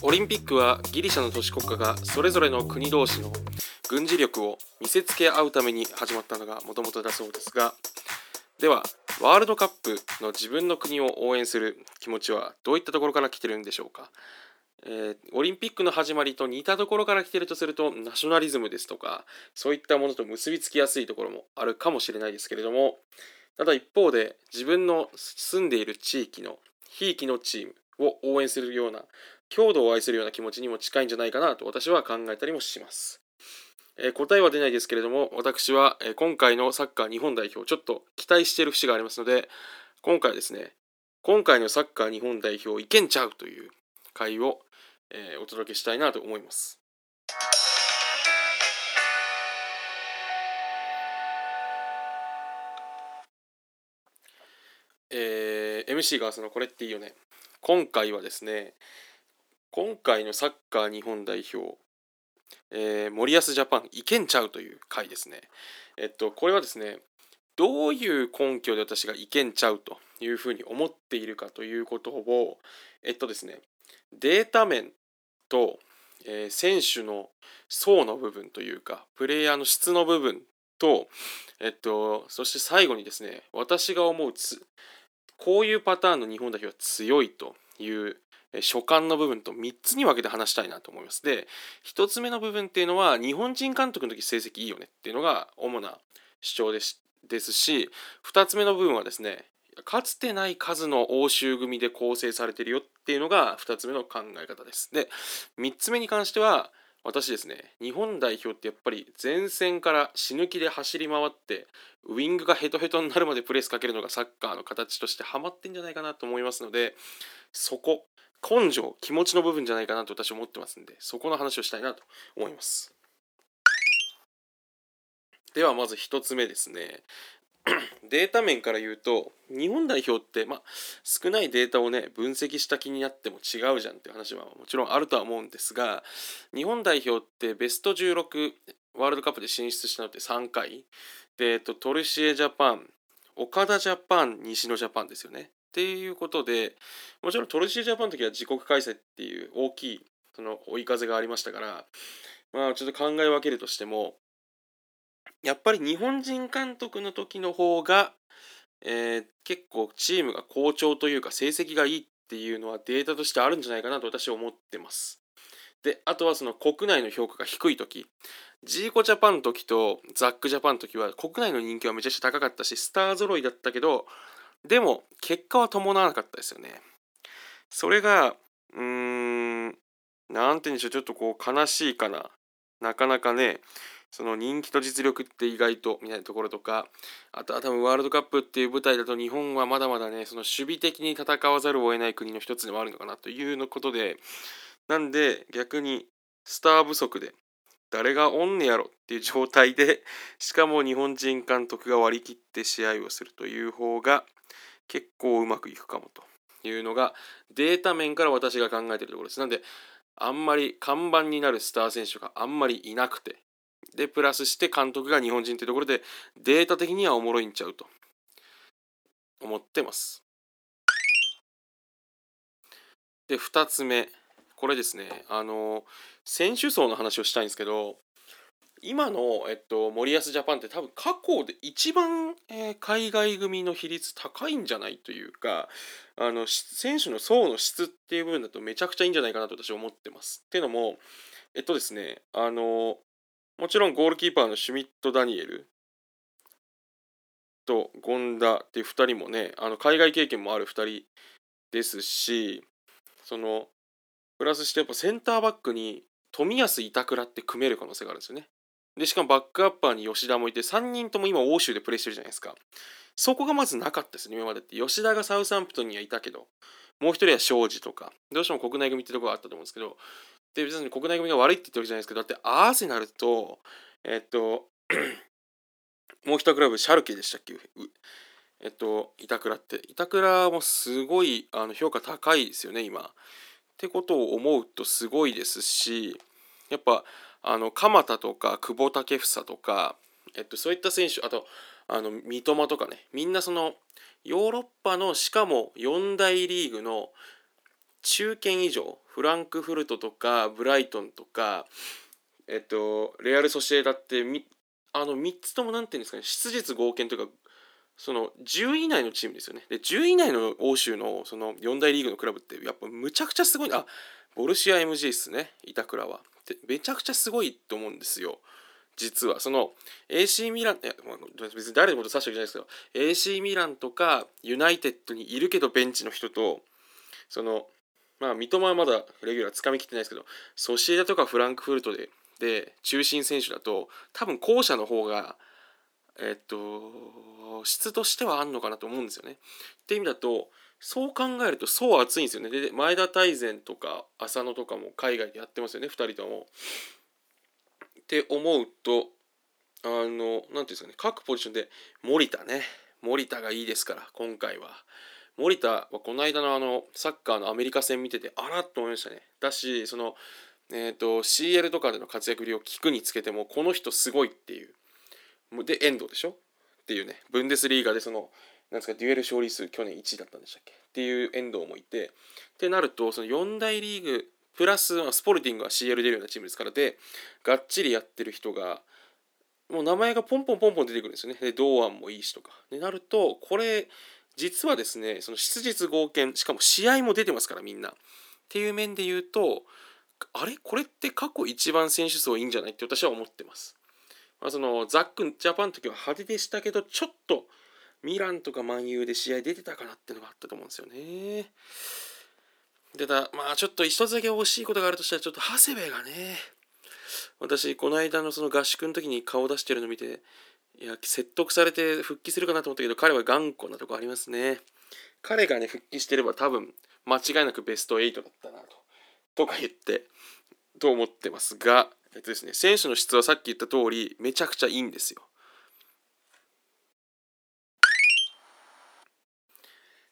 オリンピックはギリシャの都市国家がそれぞれの国同士の軍事力を見せつけ合うために始まったのがもともとだそうですがではワールドカップの自分の国を応援する気持ちはどういったところから来てるんでしょうか、えー、オリンピックの始まりと似たところから来てるとするとナショナリズムですとかそういったものと結びつきやすいところもあるかもしれないですけれどもただ一方で自分の住んでいる地域のひいきのチームを応援するような郷土を愛するような気持ちにも近いんじゃないかなと私は考えたりもします。えー、答えは出ないですけれども私は、え、今回のサッカー日本代表ちょっと期待している節がありますので今回ですね今回のサッカー日本代表いけんちゃうという回を、えー、お届けしたいなと思います。えー、MC がそのこれっていいよね今回はですね今回のサッカー日本代表、えー、森保ジャパンいけんちゃうという回ですね。えっと、これはですね、どういう根拠で私がいけんちゃうというふうに思っているかということを、えっとですね、データ面と、えー、選手の層の部分というか、プレイヤーの質の部分と、えっと、そして最後にですね、私が思うつ、こういうパターンの日本代表は強いという所感の部分と3つに分けて話したいなと思います。で、1つ目の部分っていうのは、日本人監督の時成績いいよねっていうのが主な主張ですですし、2つ目の部分はですね、かつてない数の欧州組で構成されてるよっていうのが2つ目の考え方です。で、3つ目に関しては、私ですね、日本代表ってやっぱり前線から死ぬ気で走り回って、ウィングがヘトヘトになるまでプレスかけるのがサッカーの形としてハマってんじゃないかなと思いますので、そこ、根性気持ちの部分じゃないかなと私は思ってますんでそこの話をしたいなと思いますではまず1つ目ですね データ面から言うと日本代表って、ま、少ないデータをね分析した気になっても違うじゃんっていう話はもちろんあるとは思うんですが日本代表ってベスト16ワールドカップで進出したのって3回で、えっと、トルシエジャパン岡田ジャパン西野ジャパンですよね。っていうことでもちろんトルシージャパンの時は自国開催っていう大きいその追い風がありましたからまあちょっと考え分けるとしてもやっぱり日本人監督の時の方が、えー、結構チームが好調というか成績がいいっていうのはデータとしてあるんじゃないかなと私は思ってます。であとはその国内の評価が低い時ジーコジャパンの時とザックジャパンの時は国内の人気はめちゃくちゃ高かったしスター揃いだったけどでも結果は伴わなかったですよね。それがうーんなんて言うんでしょうちょっとこう悲しいかな。なかなかねその人気と実力って意外とみたいなところとかあとは多分ワールドカップっていう舞台だと日本はまだまだねその守備的に戦わざるを得ない国の一つでもあるのかなというのことでなんで逆にスター不足で誰がおんねやろっていう状態でしかも日本人監督が割り切って試合をするという方が結構うまくいくかもというのがデータ面から私が考えているところです。なんであんまり看板になるスター選手があんまりいなくてでプラスして監督が日本人というところでデータ的にはおもろいんちゃうと思ってます。で2つ目これですねあの選手層の話をしたいんですけど今の、えっと、森保ジャパンって多分過去で一番、えー、海外組の比率高いんじゃないというかあの選手の層の質っていう部分だとめちゃくちゃいいんじゃないかなと私は思ってます。っていうのもえっとですねあのもちろんゴールキーパーのシュミット・ダニエルと権田っていう2人もねあの海外経験もある2人ですしそのプラスしてやっぱセンターバックに冨安板倉って組める可能性があるんですよね。で、しかもバックアッパーに吉田もいて、3人とも今欧州でプレーしてるじゃないですか。そこがまずなかったですね、今までって。吉田がサウサンプトンにはいたけど、もう一人は庄司とか、どうしても国内組ってところがあったと思うんですけど、で、別に国内組が悪いって言ってるわけじゃないですけど、だってアーセナルと、えっと、もう一クラブ、シャルケでしたっけ？えっと、板倉って。板倉もすごいあの評価高いですよね、今。ってことを思うとすごいですし、やっぱ、あの鎌田とか久保建英とか、えっと、そういった選手あとあの三笘とかねみんなそのヨーロッパのしかも4大リーグの中堅以上フランクフルトとかブライトンとかえっとレアル・ソシエダってみあの3つとも何て言うんですかね質実合憲というかその10位以内のチームですよね。で10位以内の欧州のその4大リーグのクラブってやっぱむちゃくちゃすごいあボルシア MG ですね板倉は。でめちゃくちゃすごいと思うんですよ。実はその AC ミランいや別に誰のこと指してるじゃないですけど AC ミランとかユナイテッドにいるけどベンチの人とそのまあ三笘はまだレギュラーつかみきってないですけどソシエダとかフランクフルトでで中心選手だと多分後者の方がえっと質としてはあんのかなと思うんですよね。って意味だとそう考えるとそう熱いんですよね。で前田大然とか浅野とかも海外でやってますよね2人とも。って思うとあの何ていうんですかね各ポジションで森田ね森田がいいですから今回は。森田はこの間のあのサッカーのアメリカ戦見ててあらっと思いましたね。だしそのえーと、CL とかでの活躍量を聞くにつけてもこの人すごいっていう。で遠藤でしょ？っていうね。ブンデスリーガでそのなんですかデュエル勝利数去年1位だったんでしたっけ？っていう遠藤もいてってなるとその4大リーグプラススポルティングは CL 出るようなチームですからでがっちりやってる人がもう名前がポンポンポンポン出てくるんですよね。で堂安もいいしとか。でなるとこれ実はですねその質実合憲しかも試合も出てますからみんなっていう面で言うとあれ？これって過去一番選手層いいんじゃない？って私は思ってます。まあ、そのザックジャパンの時は派手でしたけどちょっとミランとかマンユーで試合出てたかなっていうのがあったと思うんですよね。でだまあちょっと一つだけ惜しいことがあるとしたらちょっと長谷部がね私この間のその合宿の時に顔出してるの見ていや説得されて復帰するかなと思ったけど彼は頑固なとこありますね。彼がね復帰してれば多分間違いなくベスト8だったなと。とか言ってと思ってますが、えっとですね、選手の質はさっき言った通りめちゃくちゃいいんですよ。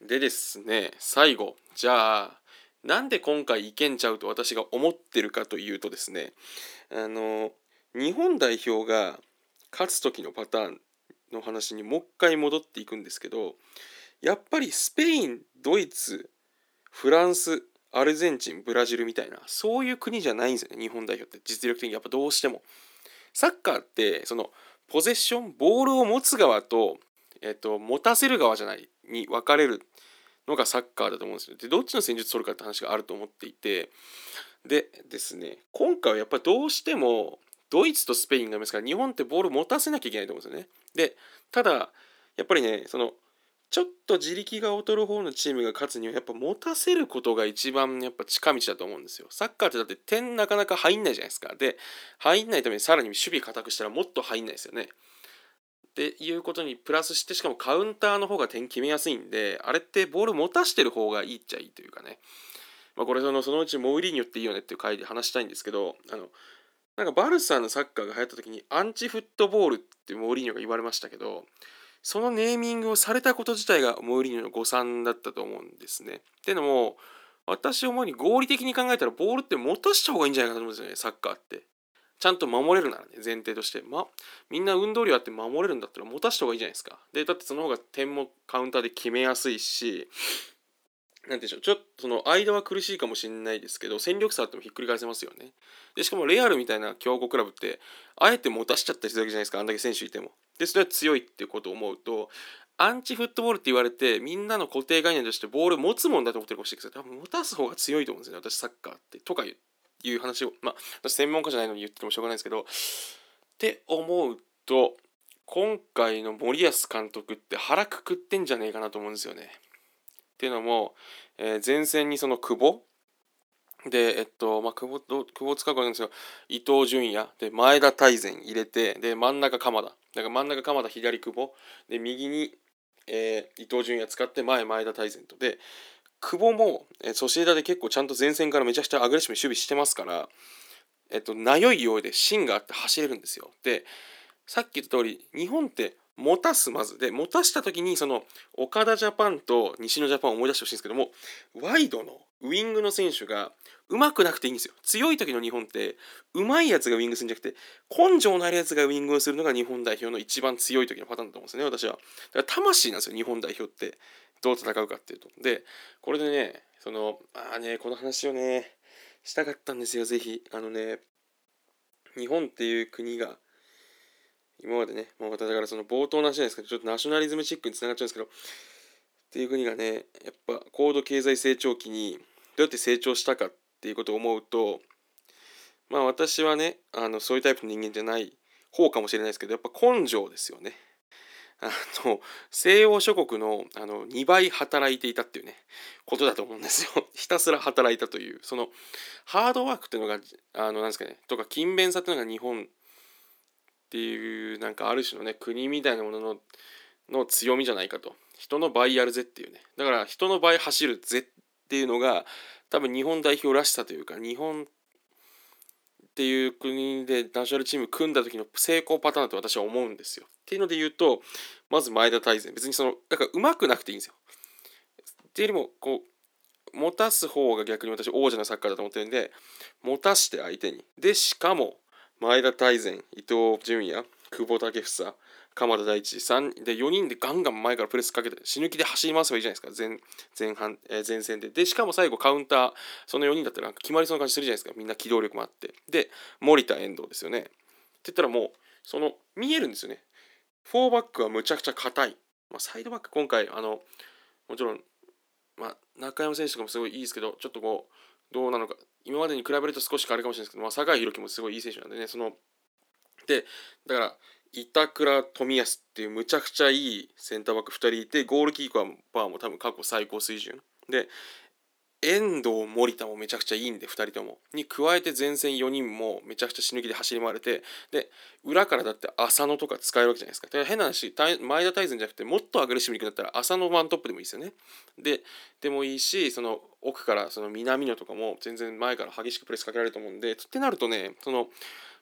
でですね最後じゃあなんで今回いけんちゃうと私が思ってるかというとですねあの日本代表が勝つ時のパターンの話にもう一回戻っていくんですけどやっぱりスペインドイツフランスアルゼンチンブラジルみたいなそういう国じゃないんですよね日本代表って実力的に。やっぱどうしても。サッカーってそのポゼッションボールを持つ側と,、えっと持たせる側じゃないに分かれるのがサッカーだと思うんですよ。でどっちの戦術取るかって話があると思っていて。でですね今回はやっぱりどうしてもドイツとスペインがいますから日本ってボール持たせなきゃいけないと思うんですよねでただやっぱりねそのちょっと自力が劣る方のチームが勝つにはやっぱ持たせることが一番やっぱ近道だと思うんですよ。サッカーってだって点なかなか入んないじゃないですか。で入んないためにさらに守備固くしたらもっと入んないですよね。っていうことにプラスしてしかもカウンターの方が点決めやすいんであれってボール持たしてる方がいいっちゃいいというかね。まあ、これそのそのうちモウリーニョっていいよねっていう回で話したいんですけどあのなんかバルサのサッカーが流行った時にアンチフットボールってモーリーニョが言われましたけどそのネーミングをされたこと自体がモーリーニョの誤算だったと思うんですね。っていうのも私思うに合理的に考えたらボールって持たした方がいいんじゃないかと思うんですよねサッカーって。ちゃんと守れるならね前提として、ま、みんな運動量あって守れるんだったら持たした方がいいじゃないですか。でだってその方が点もカウンターで決めやすいしなんでしょうちょっとその間は苦しいかもしれないですけど戦力差あってもひっくり返せますよね。でしかもレアルみたいな強豪クラブってあえて持たしちゃったりするわけじゃないですかあんだけ選手いても。でそれは強いっていうことを思うとアンチフットボールって言われてみんなの固定概念としてボール持つもんだと思ってるかもしれないけど多分持たす方が強いと思うんですよね私サッカーってとかいう話をまあ私専門家じゃないのに言ってもしょうがないですけどって思うと今回の森保監督って腹くくってんじゃねえかなと思うんですよね。っていうのも、えー、前線にその久保で、えっと、まあ、久保、久保使うかなんですけど、伊東純也、で、前田大然入れて、で、真ん中鎌田。だから真ん中鎌田、左久保。で、右に、えー、伊東純也使って、前前田大然と。で、久保も、えー、ソシエダで結構ちゃんと前線からめちゃくちゃアグレッシブに守備してますから、えっと、なよいようで芯があって走れるんですよ。で、さっき言った通り、日本って持たすまず。で持たした時にその岡田ジャパンと西野ジャパンを思い出してほしいんですけどもワイドのウイングの選手が上手くなくていいんですよ。強い時の日本って上手いやつがウイングするんじゃなくて根性のあるやつがウイングをするのが日本代表の一番強い時のパターンだと思うんですよね私は。だから魂なんですよ日本代表って。どう戦うかっていうと。でこれでねそのああねこの話をねしたかったんですよぜひ。あのね日本っていう国が今までね、もうだからその冒頭の話じゃないですけど、ちょっとナショナリズムチックにつながっちゃうんですけど、っていう国がね、やっぱ高度経済成長期にどうやって成長したかっていうことを思うと、まあ私はね、あのそういうタイプの人間じゃない方かもしれないですけど、やっぱ根性ですよね。あの西欧諸国のあの2倍働いていたっていうねことだと思うんですよ。ひたすら働いたというそのハードワークっていうのがあのなんですかねとか勤勉さっていうのが日本っていうなんかある種のね国みたいなもののの強みじゃないかと人の倍やるぜっていうねだから人の倍走るぜっていうのが多分日本代表らしさというか日本っていう国でナショナルチーム組んだ時の成功パターンだと私は思うんですよ。っていうので言うとまず前田大然別にそのだから上手くなくていいんですよ。っていうよりもこう持たす方が逆に私王者のサッカーだと思ってるんで持たして相手にでしかも前田大然伊藤純也久保建英鎌田大地3で4人でガンガン前からプレスかけて死ぬ気で走り回せばいいじゃないですか。前前半、えー、前線で。でしかも最後カウンターその4人だったら決まりそうな感じするじゃないですか。みんな機動力もあって。で森田遠藤ですよね。って言ったらもうその見えるんですよね。4バックはむちゃくちゃ硬い、まあ、サイドバック今回あのもちろん、まあ、中山選手とかもすごいいいですけどちょっとこうどうなのか。今までに比べると少し変わるかもしれないですけど、まあ、酒井宏樹もすごいいい選手なんでねそのでだから板倉冨安っていうむちゃくちゃいいセンターバック2人いてゴールキーパーも多分過去最高水準。で遠藤森田もめちゃくちゃいいんで2人とも。に加えて前線4人もめちゃくちゃ死ぬ気で走り回れてで裏からだって浅野とか使えるわけじゃないですか。だから変な話前田大然じゃなくてもっとアグレッシブにいくんだったら浅野ワントップでもいいですよね。ででもいいしその奥からその南野とかも全然前から激しくプレスかけられると思うんでってなるとねその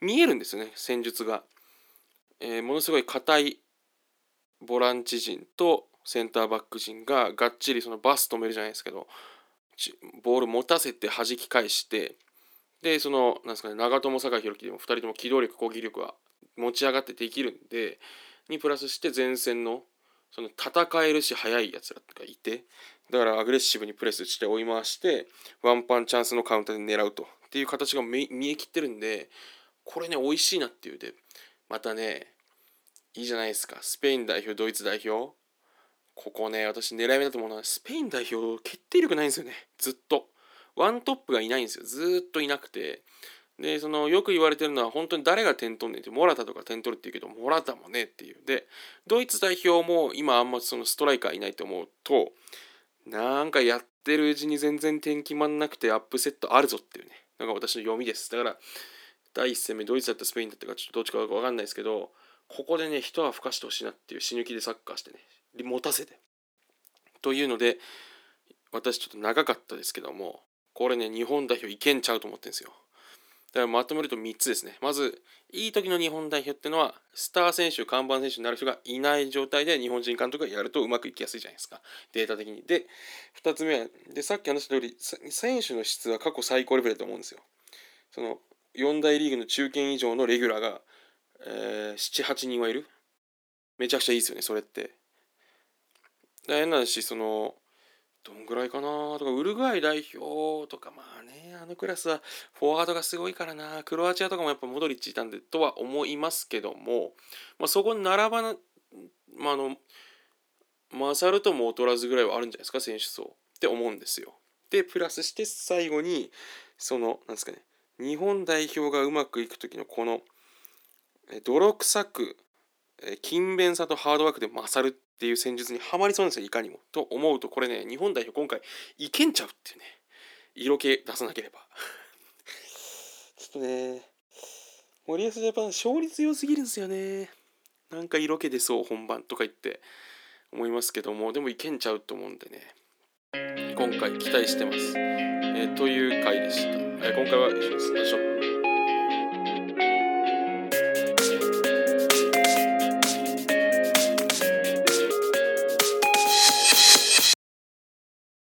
見えるんですよね戦術が。えー、ものすごい硬いボランチ陣とセンターバック陣ががっちりそのバス止めるじゃないですけどボール持たせて弾き返してでそのなんですかね長友酒井宏樹でも2人とも機動力攻撃力は持ち上がってできるんでにプラスして前線のその戦えるし速いやつらがいてだからアグレッシブにプレスして追い回してワンパンチャンスのカウンターで狙うとっていう形が見えきってるんでこれね美味しいなっていう。でまたねいいじゃないですか。スペイン代表ドイツ代表ここね私狙い目だと思うのはスペイン代表決定力ないんですよね。ずっと。ワントップがいないんですよ。ずっといなくて。でそのよく言われてるのは本当に誰が点取んねんってモラタとか点取るって言うけどモラタもねっていう。でドイツ代表も今あんまそのストライカーいないと思うとなんかやってるうちに全然点決まんなくてアップセットあるぞっていうね。のが私の読みです。だから第1戦目ドイツだったスペインだったかちょっとどっちか分かんないですけどここでね一泡吹かしてほしいなっていう死ぬ気でサッカーしてね。持たせて。というので私ちょっと長かったですけどもこれね日本代表いけんちゃうと思ってるんですよ。だからまとめると3つですね。まずいい時の日本代表っていうのはスター選手看板選手になる人がいない状態で日本人監督がやるとうまくいきやすいじゃないですか。データ的に。で2つ目はでさっき話した通り選手の質は過去最高レベルだと思うんですよ。その4大リーグの中堅以上のレギュラーがえー、78人はいる。めちゃくちゃいいですよねそれって。変なしそのどんぐらいかな？とかウルグアイ代表とかまあねあのクラスはフォワードがすごいからな。クロアチアとかもやっぱモドリッチいたんでとは思いますけども、まあ、そこに並ばな、まあ、あの勝るとも劣らずぐらいはあるんじゃないですか選手層。って思うんですよ。でプラスして最後にそのなんですかね日本代表がうまくいく時のこの泥臭く勤勉さとハードワークで勝るっていう戦術にはまりそうなんですよいかにも。と思うとこれね日本代表今回いけんちゃうっていうね色気出さなければ。ちょっとね森保ジャパン勝率良すぎるんですよね。なんか色気出そう本番とか言って思いますけどもでもいけんちゃうと思うんでね。今回期待してます、えー、という回でした、えー、今回は以上です。